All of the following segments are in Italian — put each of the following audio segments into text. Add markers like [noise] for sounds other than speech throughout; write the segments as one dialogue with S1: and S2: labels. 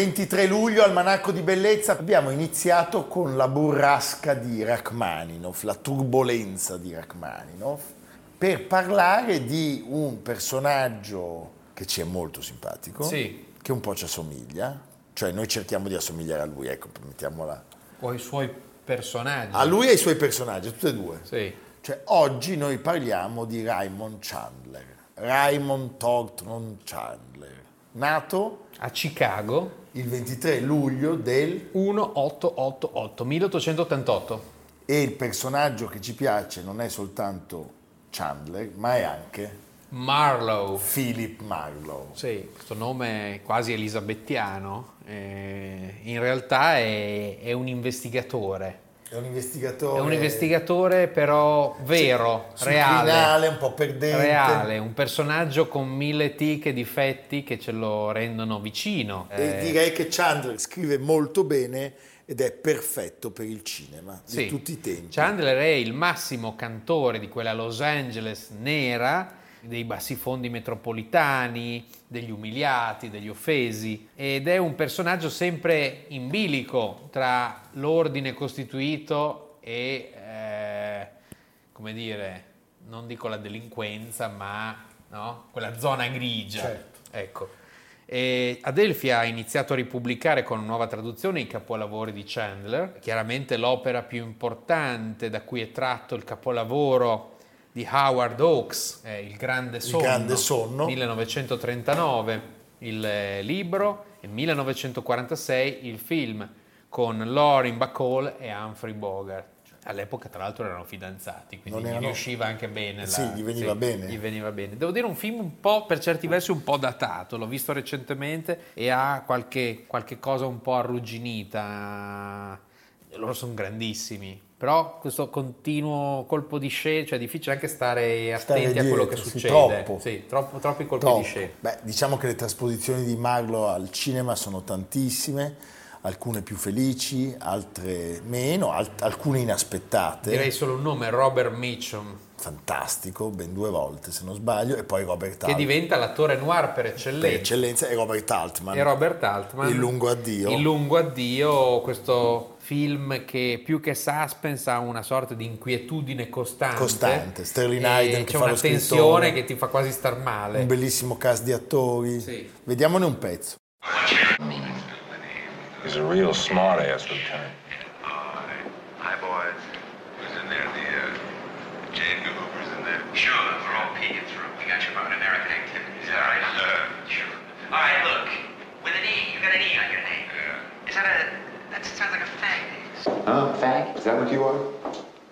S1: 23 luglio, Almanacco di Bellezza, abbiamo iniziato con la burrasca di Rachmaninov, la turbolenza di Rachmaninov, per parlare di un personaggio che ci è molto simpatico,
S2: sì.
S1: che un po' ci assomiglia, cioè noi cerchiamo di assomigliare a lui, ecco, mettiamola.
S2: O ai suoi personaggi.
S1: A lui e ai suoi personaggi, tutti e due.
S2: Sì.
S1: Cioè, oggi noi parliamo di Raymond Chandler, Raymond Thornton Chandler, nato
S2: a Chicago
S1: il 23 luglio del
S2: 1888, 1888.
S1: E il personaggio che ci piace non è soltanto Chandler, ma è anche
S2: Marlowe.
S1: Philip Marlowe.
S2: Sì, questo nome è quasi elisabettiano. Eh, in realtà è, è un investigatore
S1: è un investigatore.
S2: È un investigatore però vero, sì, reale.
S1: un po' perdente.
S2: Reale, un personaggio con mille tic e difetti che ce lo rendono vicino.
S1: E eh. direi che Chandler scrive molto bene ed è perfetto per il cinema sì. di tutti i tempi.
S2: Chandler è il massimo cantore di quella Los Angeles nera dei bassifondi metropolitani, degli umiliati, degli offesi ed è un personaggio sempre in bilico tra l'ordine costituito e, eh, come dire, non dico la delinquenza, ma no? quella zona grigia.
S1: Certo.
S2: Ecco. E Adelphi ha iniziato a ripubblicare con nuova traduzione i capolavori di Chandler, chiaramente l'opera più importante da cui è tratto il capolavoro di Howard Hawks, eh, Il Grande Sonno,
S1: il Grande Sonno.
S2: 1939 il eh, libro e 1946 il film con Lauren Bacall e Humphrey Bogart. All'epoca tra l'altro erano fidanzati, quindi erano... gli riusciva anche bene.
S1: Sì,
S2: la...
S1: gli veniva
S2: sì,
S1: bene.
S2: Gli veniva bene. Devo dire un film un po' per certi versi un po' datato, l'ho visto recentemente e ha qualche, qualche cosa un po' arrugginita. Loro sono grandissimi, però questo continuo colpo di scena, cioè è difficile anche stare attenti stare dietro, a quello che
S1: sì,
S2: succede.
S1: Troppo.
S2: Sì, troppo, troppi colpi
S1: troppo.
S2: di scena.
S1: Beh, diciamo che le trasposizioni di Marlo al cinema sono tantissime, alcune più felici, altre meno, alt- alcune inaspettate.
S2: Direi solo un nome, Robert Mitchum.
S1: Fantastico, ben due volte se non sbaglio, e poi Robert Altman.
S2: Che diventa l'attore noir per eccellenza.
S1: Per eccellenza e Robert Altman.
S2: E Robert Altman.
S1: Il lungo addio.
S2: Il lungo addio, questo film che più che suspense ha una sorta di inquietudine costante.
S1: Costante, Sterling Hayden che
S2: c'è
S1: fa
S2: una
S1: lo
S2: tensione che ti fa quasi star male.
S1: Un bellissimo cast di attori.
S2: Sì.
S1: Vediamone un pezzo.
S3: He's a real smart ass, Lieutenant.
S4: Is that
S5: what you are?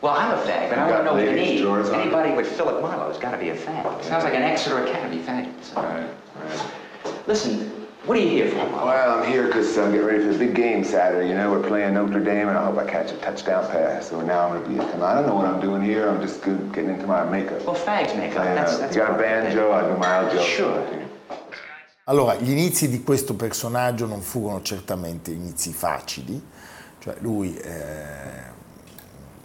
S6: Well, I'm a fag, but I
S5: You
S6: want to
S5: got
S6: know what you
S5: ladies'
S6: need. Anybody with Philip Marlowe's got to be a fag. Sounds like an Exeter Academy fag.
S5: Right, right.
S6: Listen, what are you here for, Marlowe?
S5: Well, I'm here because I'm getting ready for the big game Saturday. You know, we're playing Notre Dame, and I hope I catch a touchdown pass. So now I'm going to be. I don't know what I'm doing here. I'm just good, getting into my makeup.
S6: Well, fags make up.
S5: Playing,
S6: That's,
S5: uh,
S6: that's
S5: you got a
S6: part of it.
S5: banjo? I do my aljo.
S6: Sure.
S1: Allora, gli inizi di questo personaggio non furono certamente inizi facili, cioè lui eh,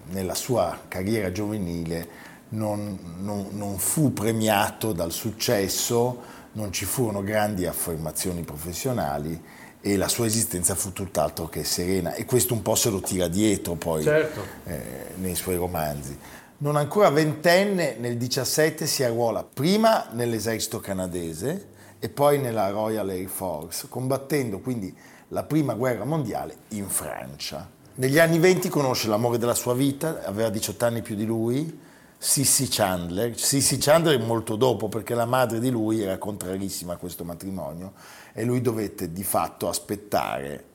S1: nella sua carriera giovanile non, non- non fu premiato dal successo, non ci furono grandi affermazioni professionali e la sua esistenza fu tutt'altro che serena e questo un po' se lo tira dietro poi
S2: Certo.
S1: eh, nei suoi romanzi. Non ancora ventenne, nel 17 si arruola prima nell'esercito canadese e poi nella Royal Air Force, combattendo quindi la prima guerra mondiale in Francia. Negli anni 20 conosce l'amore della sua vita, aveva 18 anni più di lui, Sissy Chandler. Sissy Chandler molto dopo perché la madre di lui era contrarissima a questo matrimonio e lui dovette di fatto aspettare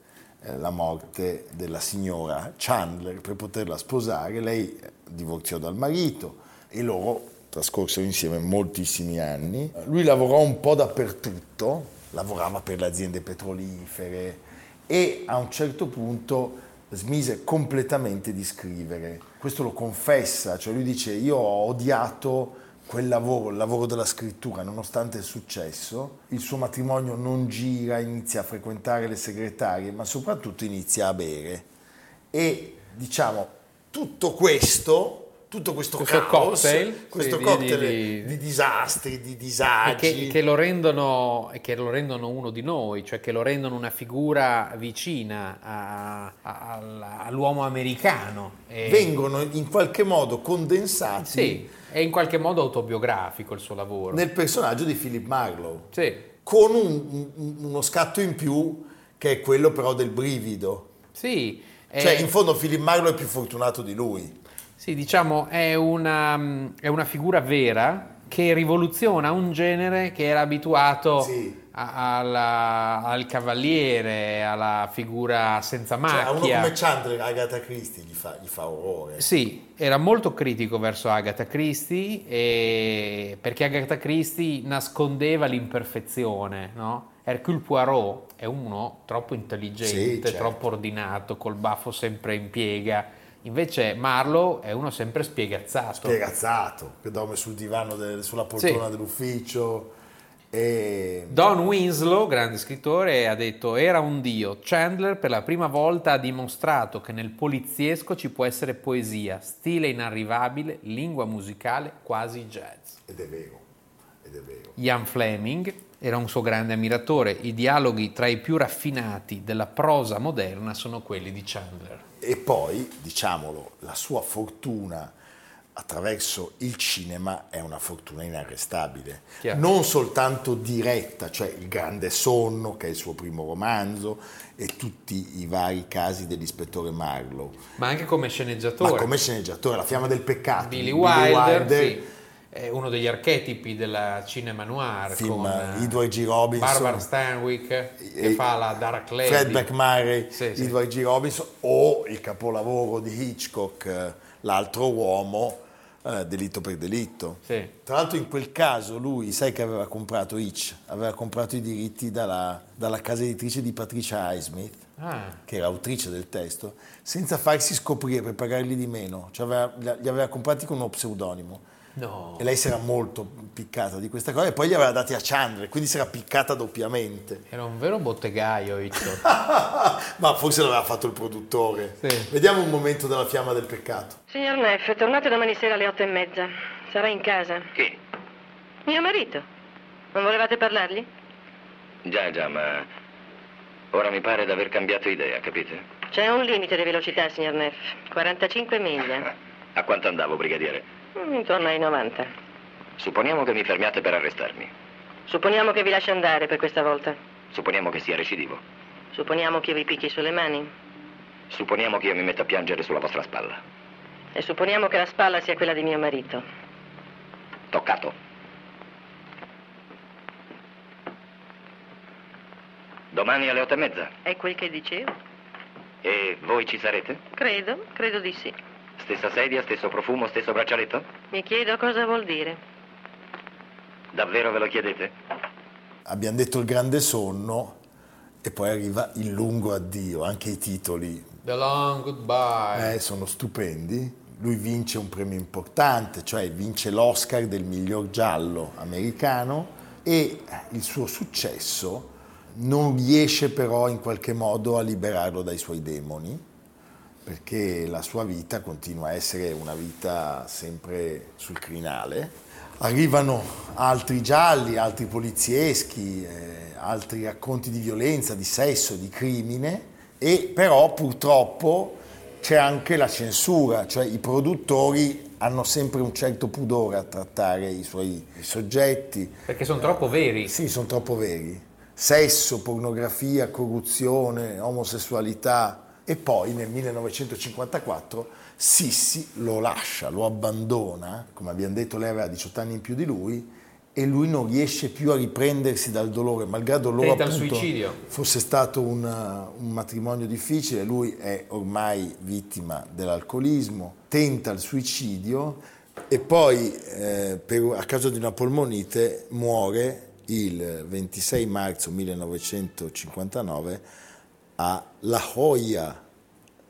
S1: eh, la morte della signora Chandler per poterla sposare. Lei divorziò dal marito e loro trascorsero insieme moltissimi anni. Lui lavorò un po' dappertutto, lavorava per le aziende petrolifere e a un certo punto smise completamente di scrivere. Questo lo confessa, cioè lui dice io ho odiato quel lavoro, il lavoro della scrittura, nonostante il successo, il suo matrimonio non gira, inizia a frequentare le segretarie, ma soprattutto inizia a bere. E diciamo, tutto questo, tutto questo,
S2: Questo
S1: caos,
S2: cocktail,
S1: questo
S2: sì, di-
S1: cocktail
S2: di-
S1: di, disastri, di disagi,
S2: che, che lo rendono, che lo rendono uno di noi, cioè che lo rendono una figura vicina a- a- al- all'uomo americano. E-
S1: vengono in qualche modo condensati
S2: Sì, è in qualche modo autobiografico il suo lavoro.
S1: nel personaggio di Philip Marlowe,
S2: Sì,
S1: con un- un- uno scatto in più che è quello però del brivido.
S2: sì. è-
S1: Cioè, in fondo Philip Marlowe è più fortunato di lui.
S2: Sì, diciamo è una, è una figura vera che rivoluziona un genere che era abituato
S1: Sì.
S2: a- alla- al cavaliere, alla figura senza
S1: Cioè, a uno
S2: macchia.
S1: come Chandler, Agatha Christie gli fa, gli fa orrore.
S2: Sì, era molto critico verso Agatha Christie e- perché Agatha Christie nascondeva l'imperfezione, no? Hercule Poirot è uno troppo intelligente,
S1: Sì, certo.
S2: troppo ordinato, col baffo sempre in piega. Invece Marlowe è uno sempre spiegazzato.
S1: Spiegazzato, che dorme sul divano, del- sulla poltrona
S2: Sì.
S1: dell'ufficio. E...
S2: Don Winslow, grande scrittore, ha detto era un dio. Chandler per la prima volta ha dimostrato che nel poliziesco ci può essere poesia, stile inarrivabile, lingua musicale quasi jazz.
S1: Ed è vero, ed è vero.
S2: Ian Fleming era un suo grande ammiratore. I dialoghi tra i più raffinati della prosa moderna sono quelli di Chandler.
S1: E poi, diciamolo, la sua fortuna attraverso il cinema è una fortuna inarrestabile.
S2: Chiaro.
S1: Non soltanto diretta, cioè Il Grande Sonno, che è il suo primo romanzo, e tutti i vari casi dell'ispettore Marlowe,
S2: Ma anche come sceneggiatore.
S1: ma come sceneggiatore, La fiamma del peccato,
S2: Billy
S1: di
S2: Wilder, sì, è uno degli archetipi del cinema noir
S1: Film,
S2: con eh,
S1: Edward G. Robinson,
S2: Barbara Stanwyck che fa la Dark Lady.
S1: Fred McMurray,
S2: Sì, sì.
S1: Edward G. Robinson o il capolavoro di Hitchcock, eh, L'altro uomo, eh, Delitto per delitto.
S2: Sì.
S1: Tra l'altro in quel caso lui, sai che aveva comprato Hitch, aveva comprato i diritti dalla, dalla casa editrice di Patricia Highsmith,
S2: Ah,
S1: che era autrice del testo, senza farsi scoprire per pagarli di meno, cioè aveva- li aveva comprati con uno pseudonimo.
S2: No.
S1: E lei si era molto piccata di questa cosa e poi li aveva dati a Chandler, quindi si era piccata doppiamente.
S2: Era un vero bottegaio Hitchcock. [laughs]
S1: Ma forse l'aveva fatto il produttore.
S2: Sì.
S1: Vediamo un momento della fiamma del peccato.
S7: Signor Neff, tornate domani sera alle otto e mezza. Sarà in casa.
S6: Chi?
S7: Mio marito. Non volevate parlargli?
S6: Già, già, ma ora mi pare d'aver cambiato idea, capite?
S7: C'è un limite di velocità, signor Neff. 45 miglia. [laughs]
S6: A quanto andavo, brigadiere?
S7: Mm, Intorno ai 90.
S6: Supponiamo che mi fermiate per arrestarmi.
S7: Supponiamo che vi lasci andare per questa volta.
S6: Supponiamo che sia recidivo.
S7: Supponiamo che io vi picchi sulle mani.
S6: Supponiamo che io mi metta a piangere sulla vostra spalla.
S7: E supponiamo che la spalla sia quella di mio marito.
S6: Toccato. Domani alle otto e mezza.
S7: È quel che dicevo?
S6: E voi ci sarete?
S7: Credo, credo di sì.
S6: Stessa sedia, stesso profumo, stesso braccialetto?
S7: Mi chiedo cosa vuol dire.
S6: Davvero ve lo chiedete?
S1: Abbiamo detto il grande sonno e poi arriva il lungo addio, anche i titoli
S2: The Long Goodbye.
S1: eh, sono stupendi. Lui vince un premio importante, cioè vince l'Oscar del miglior giallo americano e il suo successo non riesce però in qualche modo a liberarlo dai suoi demoni perché la sua vita continua a essere una vita sempre sul crinale. Arrivano altri gialli, altri polizieschi, eh, altri racconti di violenza, di sesso, di crimine e però purtroppo c'è anche la censura, cioè i produttori hanno sempre un certo pudore a trattare i suoi soggetti.
S2: Perché sono troppo veri.
S1: Sì, sono troppo veri. Sesso, pornografia, corruzione, omosessualità. E poi nel 1954 Sissi lo lascia, lo abbandona, come abbiamo detto lei aveva 18 anni in più di lui, e lui non riesce più a riprendersi dal dolore, malgrado loro
S2: Tenta
S1: appunto
S2: suicidio.
S1: fosse stato un, uh, un matrimonio difficile, lui è ormai vittima dell'alcolismo, tenta il suicidio e poi eh, per- a causa di una polmonite muore il 26 marzo 1959 a La Jolla,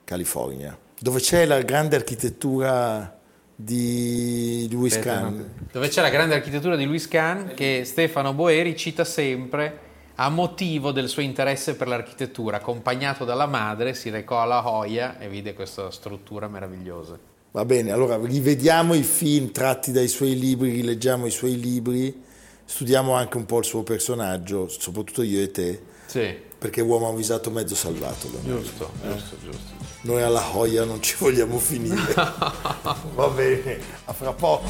S1: California, dove c'è la grande architettura di Louis
S2: Aspetta,
S1: Kahn.
S2: no. Dove c'è la grande architettura di Louis Kahn che Stefano Boeri cita sempre a motivo del suo interesse per l'architettura. Accompagnato dalla madre si recò alla Joia e vide questa struttura meravigliosa.
S1: Va bene, allora rivediamo i film tratti dai suoi libri, rileggiamo i suoi libri, studiamo anche un po' il suo personaggio, soprattutto io e te,
S2: Sì,
S1: perché uomo ha un visato mezzo salvato.
S2: Giusto, giusto, giusto.
S1: Noi alla Joia non ci vogliamo finire. [laughs] Va bene, a fra poco.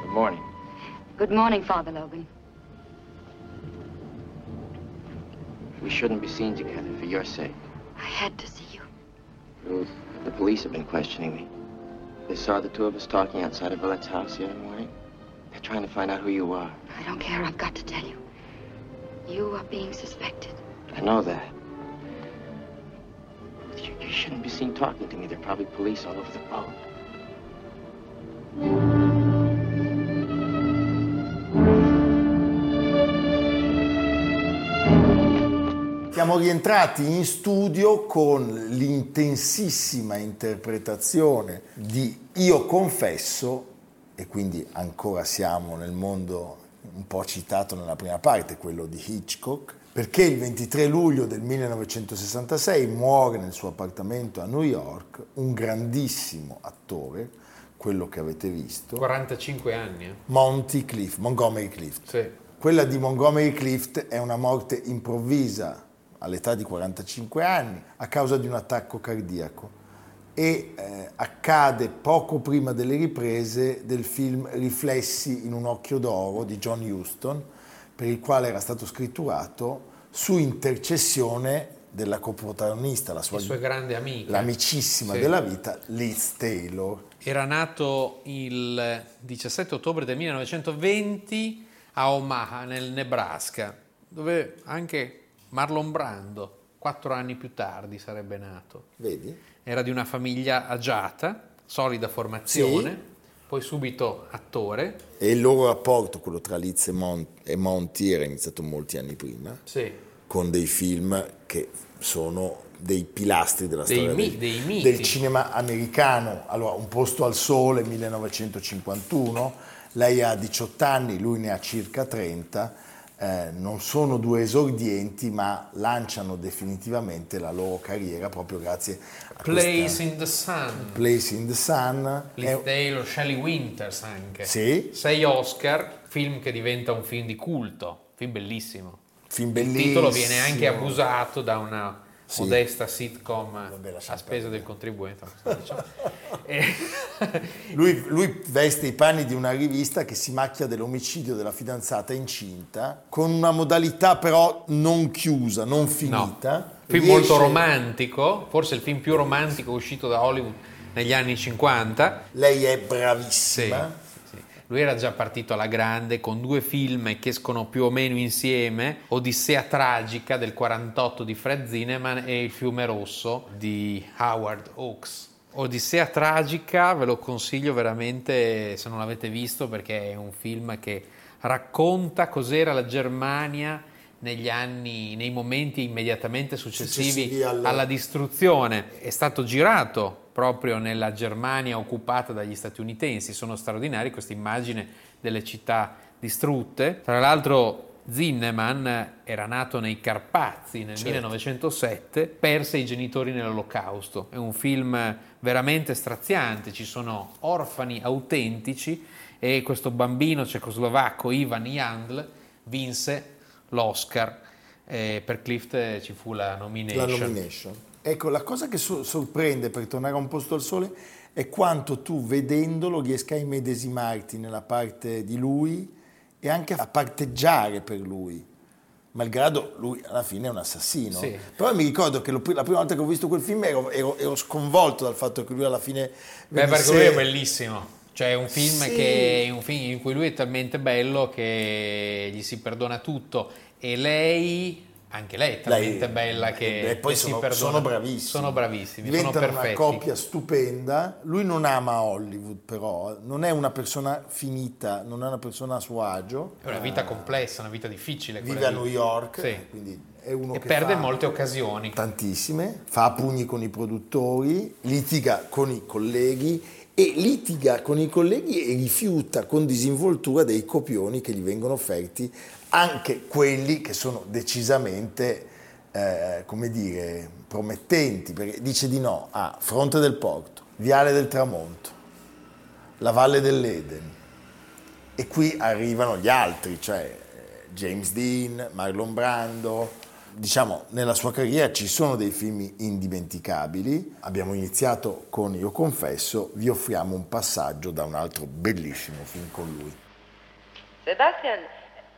S6: Good morning.
S8: Good morning, Father Logan.
S6: We shouldn't be seen together for your sake.
S8: I had to see
S6: the police have been questioning me. They saw the two of us talking outside of Villette's house the other morning. They're trying to find out who you are.
S8: I don't care. I've got to tell you. You are being suspected.
S6: I know that. You, you shouldn't be seen talking to me. There are probably police all over the boat.
S1: Siamo rientrati in studio con l'intensissima interpretazione di Io confesso, e quindi ancora siamo nel mondo un po' citato nella prima parte, quello di Hitchcock, perché il 23 luglio del 1966 muore nel suo appartamento a New York un grandissimo attore, quello che avete visto,
S2: 45 anni, eh?
S1: Monty Clift, Montgomery Clift.
S2: Sì.
S1: Quella di Montgomery Clift è una morte improvvisa all'età di 45 anni a causa di un attacco cardiaco e eh, accade poco prima delle riprese del film Riflessi in un occhio d'oro di John Huston, per il quale era stato scritturato su intercessione della coprotagonista, la sua,
S2: sua grande amica.
S1: l'amicissima
S2: Sì.
S1: della vita, Liz Taylor.
S2: Era nato il 17 ottobre del 1920 a Omaha, nel Nebraska, dove anche Marlon Brando, quattro anni più tardi, sarebbe nato.
S1: Vedi?
S2: Era di una famiglia agiata, solida formazione,
S1: Sì.
S2: poi subito attore.
S1: E il loro rapporto, quello tra Liz e, Mon- e Monty, era iniziato molti anni prima.
S2: Sì.
S1: con dei film che sono dei pilastri della
S2: Dei
S1: storia
S2: mi-
S1: del, del cinema americano. Allora, Un posto al sole, 1951, lei ha 18 anni, lui ne ha circa 30, eh, non sono due esordienti, ma lanciano definitivamente la loro carriera proprio grazie a
S2: Place
S1: questa
S2: in the Sun.
S1: Place in the Sun.
S2: Liz
S1: È-
S2: Taylor, Shelley Winters anche.
S1: Sì.
S2: Sei Oscar, film che diventa un film di culto, film bellissimo.
S1: film
S2: Il
S1: bellissimo.
S2: titolo viene anche abusato da una
S1: Sì.
S2: modesta sitcom
S1: Vabbè,
S2: a spesa del contribuente. diciamo. [laughs] E-
S1: Lui, lui veste i panni di una rivista che si macchia dell'omicidio della fidanzata incinta, con una modalità però non chiusa, non
S2: no,
S1: finita.
S2: film
S1: Riesce-
S2: molto romantico, forse il film più romantico uscito da Hollywood negli anni 50.
S1: Lei è bravissima.
S2: sì. Lui era già partito alla grande con due film che escono più o meno insieme, Odissea tragica del 48 di Fred Zinnemann e Il fiume rosso di Howard Hawks. Odissea tragica ve lo consiglio veramente se non l'avete visto perché è un film che racconta cos'era la Germania negli anni, nei momenti immediatamente successivi,
S1: Successivi alla-
S2: alla distruzione. È stato girato proprio nella Germania occupata dagli statunitensi. Sono straordinari questa immagine delle città distrutte. Tra l'altro Zinnemann era nato nei Carpazi nel 1907, perse i genitori nell'olocausto. È un film veramente straziante, ci sono orfani autentici e questo bambino cecoslovacco Ivan Jandl vinse l'Oscar. E per Clift ci fu la nomination.
S1: La nomination. Ecco, la cosa che so- sorprende per tornare a un posto al sole è quanto tu vedendolo riesca a immedesimarti nella parte di lui e anche a parteggiare per lui. Malgrado lui alla fine è un assassino.
S2: Sì.
S1: Però mi ricordo che lo- la prima volta che ho visto quel film ero, ero- ero sconvolto dal fatto che lui alla fine...
S2: Beh, perché lui è bellissimo. Cioè, è un film,
S1: Sì.
S2: che, un film in cui lui è talmente bello che gli si perdona tutto. E lei, anche lei è talmente
S1: Lei-
S2: bella che
S1: e poi
S2: si
S1: sono, sono bravissimi.
S2: Sono bravissimi,
S1: Diventano
S2: sono
S1: una coppia stupenda. Lui non ama Hollywood, però, non è una persona finita, non è una persona a suo agio.
S2: È una vita complessa, una vita difficile.
S1: Vive a. New York,
S2: Sì.
S1: quindi è uno
S2: E
S1: che
S2: perde
S1: fa
S2: molte occasioni.
S1: tantissime, fa pugni con i produttori, litiga con i colleghi e litiga con i colleghi e rifiuta con disinvoltura dei copioni che gli vengono offerti, anche quelli che sono decisamente, eh, come dire, promettenti, perché dice di no a Fronte del Porto, Viale del Tramonto, la Valle dell'Eden, e qui arrivano gli altri, cioè eh, James Dean, Marlon Brando. Diciamo, nella sua carriera ci sono dei film indimenticabili. Abbiamo iniziato con Io confesso, vi offriamo un passaggio da un altro bellissimo film con lui.
S9: Sebastian,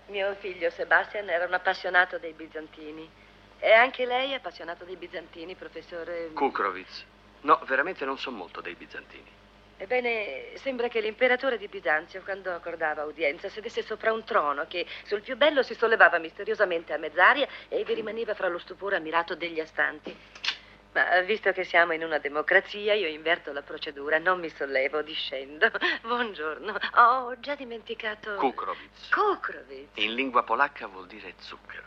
S9: mio figlio Sebastian era un appassionato dei bizantini. E anche lei è appassionato dei bizantini, professore?
S10: Kukrovitz. No, veramente non so molto dei bizantini.
S9: Ebbene, sembra che l'imperatore di Bisanzio, quando accordava udienza, sedesse sopra un trono che sul più bello si sollevava misteriosamente a mezz'aria e vi rimaneva fra lo stupore ammirato degli astanti. Ma visto che siamo in una democrazia, io inverto la procedura, non mi sollevo, discendo. [laughs] Buongiorno, ho già dimenticato...
S10: Kukrovitz.
S9: Kukrovitz.
S10: In lingua polacca vuol dire zucchero.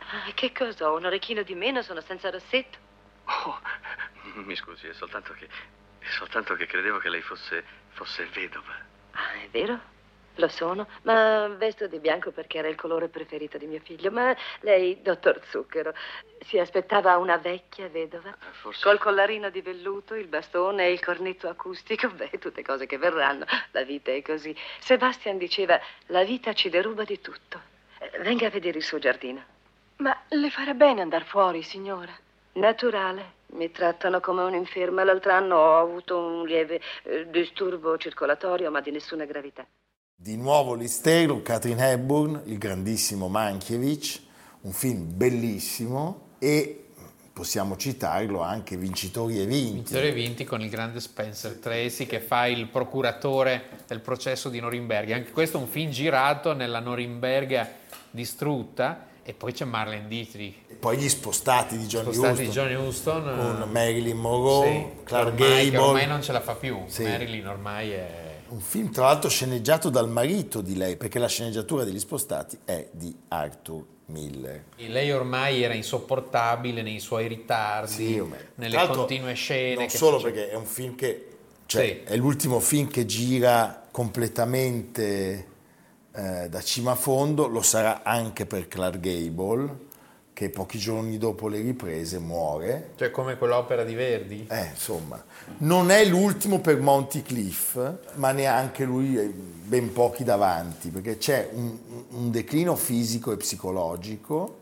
S9: Ah, che cosa ho? Un orecchino di meno? Sono senza rossetto?
S10: Oh, [laughs] mi scusi, è soltanto che. È soltanto che credevo che lei fosse. fosse vedova.
S9: Ah, è vero? Lo sono, ma vesto di bianco perché era il colore preferito di mio figlio. Ma lei, dottor Zucchero, si aspettava una vecchia vedova?
S10: Eh, Forse.
S9: Col collarino di velluto, il bastone e il cornetto acustico? [laughs] Beh, tutte cose che verranno. La vita è così. Sebastian diceva, la vita ci deruba di tutto. Eh, Venga a vedere il suo giardino.
S11: Ma le farà bene andare fuori, signora?
S9: Naturale. Mi trattano come un'inferma. L'altro anno ho avuto un lieve eh, disturbo circolatorio, ma di nessuna gravità.
S1: Di nuovo Taylor, Catherine Hepburn, il grandissimo Mankiewicz, un film bellissimo e possiamo citarlo anche Vincitori e Vinti.
S2: Vincitori e vinti con il grande Spencer Tracy che fa il procuratore del processo di Norimberga. Anche questo è un film girato nella Norimberga distrutta e poi c'è Marlene Dietrich.
S1: E poi gli spostati di Johnny
S2: Spostati
S1: Houston.
S2: Johnny Houston
S1: con
S2: eh,
S1: Marilyn Monroe,
S2: sì,
S1: Clark
S2: ormai, che
S1: Gable.
S2: ormai non ce la fa più.
S1: Sì.
S2: Marilyn ormai è...
S1: Un film tra l'altro sceneggiato dal marito di lei, perché la sceneggiatura degli spostati è di Arthur Miller.
S2: E Lei ormai era insopportabile nei suoi ritardi,
S1: Sì,
S2: nelle continue scene.
S1: Non solo
S2: faceva.
S1: perché è un film che cioè,
S2: Sì.
S1: è l'ultimo film che gira completamente eh, da cima a fondo, lo sarà anche per Clark Gable, che pochi giorni dopo le riprese muore.
S2: Cioè come quell'opera di Verdi.
S1: Eh, insomma, non è l'ultimo per Monty Cliff, ma neanche lui, ben pochi davanti, perché c'è un, un declino fisico e psicologico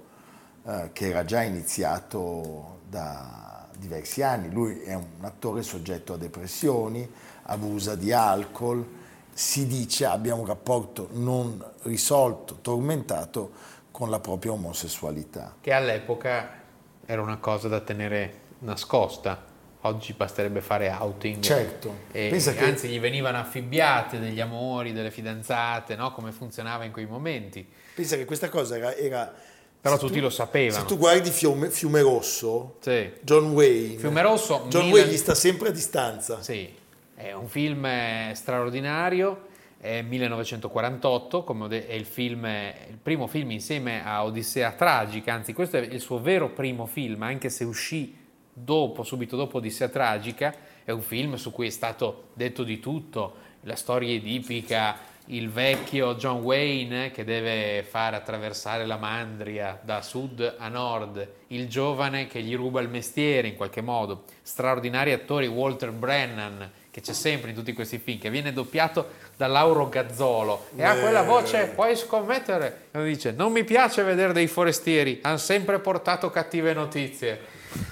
S1: eh, che era già iniziato da diversi anni. Lui è un attore soggetto a depressioni, abusa di alcol, si dice abbia un rapporto non risolto, tormentato con la propria omosessualità.
S2: Che all'epoca era una cosa da tenere nascosta. Oggi basterebbe fare outing.
S1: Certo.
S2: E,
S1: Pensa che-
S2: Anzi, gli venivano affibbiate degli amori, delle fidanzate, no? come funzionava in quei momenti.
S1: Pensa che questa cosa era... era-
S2: Però tutti
S1: tu-
S2: lo sapevano.
S1: Se tu guardi Fiume, Fiume Rosso,
S2: Sì.
S1: John Wayne,
S2: Fiume Rosso,
S1: John
S2: Milan-
S1: Wayne gli sta sempre a distanza.
S2: Sì, è un film eh, straordinario. È 1948, come è il, film, il primo film insieme a Odissea Tragica, anzi questo è il suo vero primo film, anche se uscì dopo, subito dopo Odissea Tragica, è un film su cui è stato detto di tutto, la storia edipica, il vecchio John Wayne che deve fare attraversare la Mandria da sud a nord, il giovane che gli ruba il mestiere in qualche modo, straordinari attori Walter Brennan che c'è sempre in tutti questi film, che viene doppiato da Lauro Gazzolo e ha quella voce, puoi scommettere, e dice non mi piace vedere dei forestieri, hanno sempre portato cattive notizie.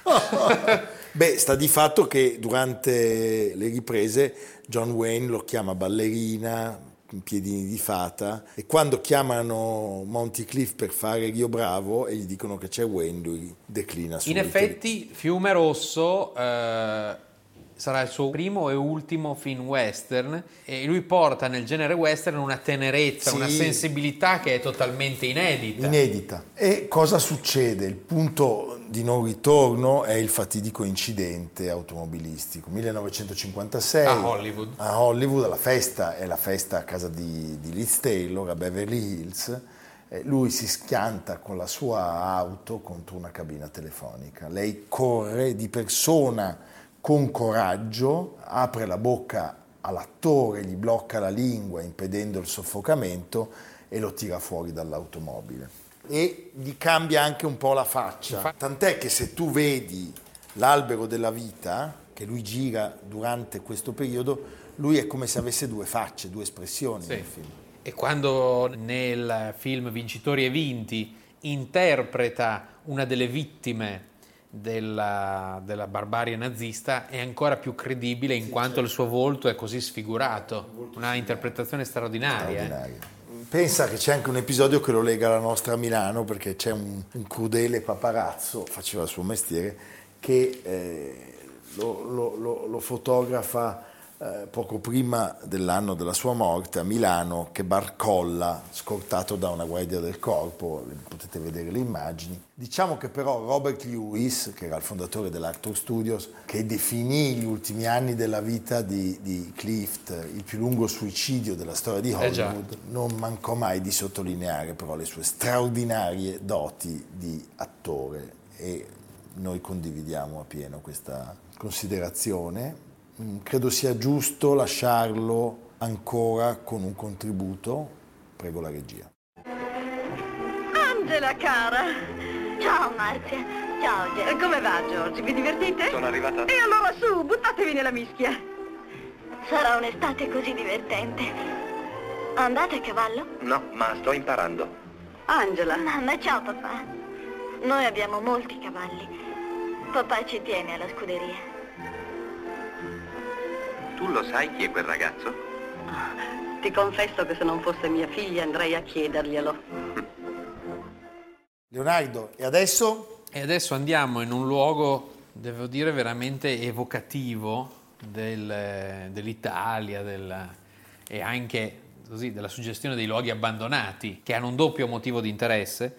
S2: [laughs]
S1: Beh, sta di fatto che durante le riprese John Wayne lo chiama ballerina, in piedini di fata e quando chiamano Monty Cliff per fare Rio Bravo e gli dicono che c'è Wayne, lui declina
S2: In
S1: subito.
S2: effetti Fiume Rosso eh, sarà il suo primo e ultimo film western e lui porta nel genere western una tenerezza,
S1: Sì.
S2: una sensibilità che è totalmente inedita.
S1: Inedita. E cosa succede? Il punto di non ritorno è il fatidico incidente automobilistico. 1956
S2: A Hollywood.
S1: A Hollywood, la festa è la festa a casa di, di Liz Taylor a Beverly Hills. Lui si schianta con la sua auto contro una cabina telefonica. Lei corre di persona con coraggio, apre la bocca all'attore, gli blocca la lingua impedendo il soffocamento e lo tira fuori dall'automobile. E gli cambia anche un po' la faccia. Tant'è che se tu vedi l'albero della vita, che lui gira durante questo periodo, lui è come se avesse due facce, due espressioni
S2: Sì.
S1: nel film.
S2: E quando nel film Vincitori e Vinti interpreta una delle vittime della, della barbarie nazista è ancora più credibile in quanto il suo volto è così sfigurato. Una interpretazione straordinaria. eh.
S1: Straordinario. Pensa che c'è anche un episodio che lo lega alla nostra Milano perché c'è un, un crudele paparazzo, faceva il suo mestiere, che eh, lo, lo- lo- lo fotografa eh, poco prima dell'anno della sua morte a Milano che barcolla scortato da una guardia del corpo, potete vedere le immagini. Diciamo che però Robert Lewis, che era il fondatore dell'Arthur Studios, che definì gli ultimi anni della vita di, di Clift il più lungo suicidio della storia di
S2: Eh.
S1: Hollywood, non mancò mai di sottolineare però le sue straordinarie doti di attore e noi condividiamo appieno questa considerazione. Mm, Credo sia giusto lasciarlo ancora con un contributo. Prego la regia.
S12: Angela, cara!
S8: Ciao Marzia. Ciao
S12: E come va, George? Vi divertite?
S10: Sono arrivata.
S12: E allora su, buttatevi nella mischia.
S8: Sarà un'estate così divertente. Andate a cavallo?
S10: No, ma sto imparando.
S12: Angela.
S8: Mamma, ciao papà. Noi abbiamo molti cavalli. Papà ci tiene alla scuderia.
S10: Tu lo sai chi è quel ragazzo?
S12: Ti confesso che se non fosse mia figlia andrei a chiederglielo.
S1: Leonardo, e adesso?
S2: E adesso andiamo in un luogo, devo dire, veramente evocativo del- dell'Italia del- e anche così, della suggestione dei luoghi abbandonati, che hanno un doppio motivo di interesse.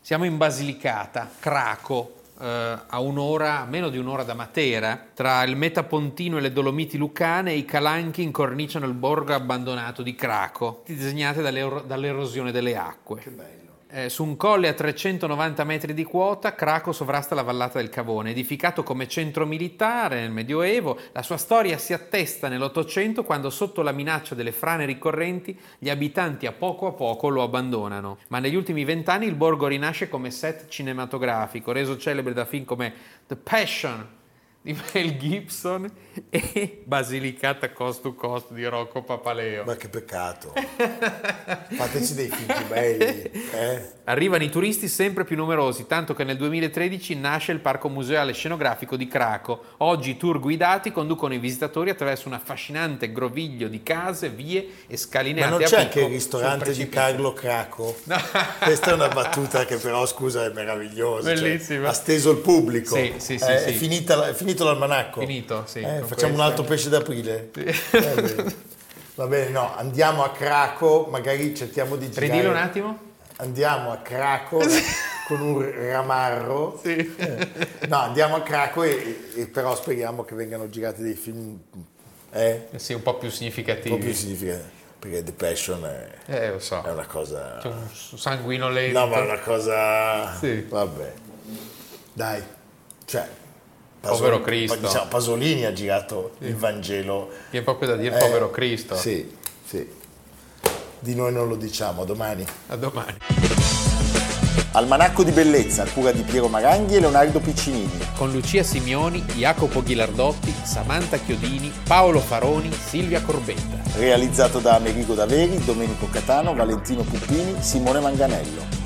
S2: Siamo in Basilicata, Craco, a un'ora, meno di un'ora da Matera, tra il Metapontino e le Dolomiti Lucane, i calanchi incorniciano il borgo abbandonato di Craco, disegnate dalle- dall'erosione delle acque. Che bello. Su un colle a 390 metri di quota, Craco sovrasta la vallata del Cavone. Edificato come centro militare nel Medioevo, la sua storia si attesta nell'Ottocento quando sotto la minaccia delle frane ricorrenti gli abitanti a poco a poco lo abbandonano. Ma negli ultimi vent'anni il borgo rinasce come set cinematografico, reso celebre da film come The Passion di Mel Gibson e Basilicata Cost to Cost di Rocco Papaleo.
S1: Ma che peccato. Fateci dei film belli. eh?
S2: Arrivano i turisti sempre più numerosi, tanto che nel 2013 nasce il Parco Museale Scenografico di Craco. Oggi i tour guidati conducono i visitatori attraverso un affascinante groviglio di case, vie e scalinate.
S1: Ma non c'è anche il ristorante di. Carlo Craco? [laughs] Questa è una battuta che però, scusa, è meravigliosa. cioè,
S2: Bellissima.
S1: ha steso il pubblico.
S2: Sì, sì, sì,
S1: Eh,
S2: sì.
S1: È, finita è finito l'almanacco?
S2: Finito, sì,
S1: Eh, facciamo un
S2: questa.
S1: altro pesce d'aprile? Eh, bene. Va bene, no, andiamo a Craco, magari cerchiamo di girare...
S2: Ridillo un attimo.
S1: Andiamo a Craco con un ramarro. Eh, No, andiamo a Craco e, e però speriamo che vengano girati dei film... Eh?
S2: Sì, un po' più
S1: Un
S2: significativi.
S1: po' più significativi. perché The Passion è,
S2: Eh, so.
S1: è una cosa...
S2: C'è un sanguino lento.
S1: No, ma è una cosa...
S2: Sì.
S1: Vabbè. Dai, cioè...
S2: Povero Cristo.
S1: Diciamo, Pasolini ha girato il Vangelo.
S2: Viene proprio da dire
S1: Eh,
S2: povero Cristo.
S1: Sì, sì. Di noi non lo diciamo, a domani.
S2: A domani.
S1: Almanacco di bellezza, a cura di Piero Maranghi e Leonardo Piccinini.
S2: Con Lucia Simioni, Jacopo Ghilardotti, Samantha Chiodini, Paolo Faroni, Silvia Corbetta.
S1: Realizzato da Amerigo Daveri, Domenico Catano, Valentino Puppini, Simone Manganello.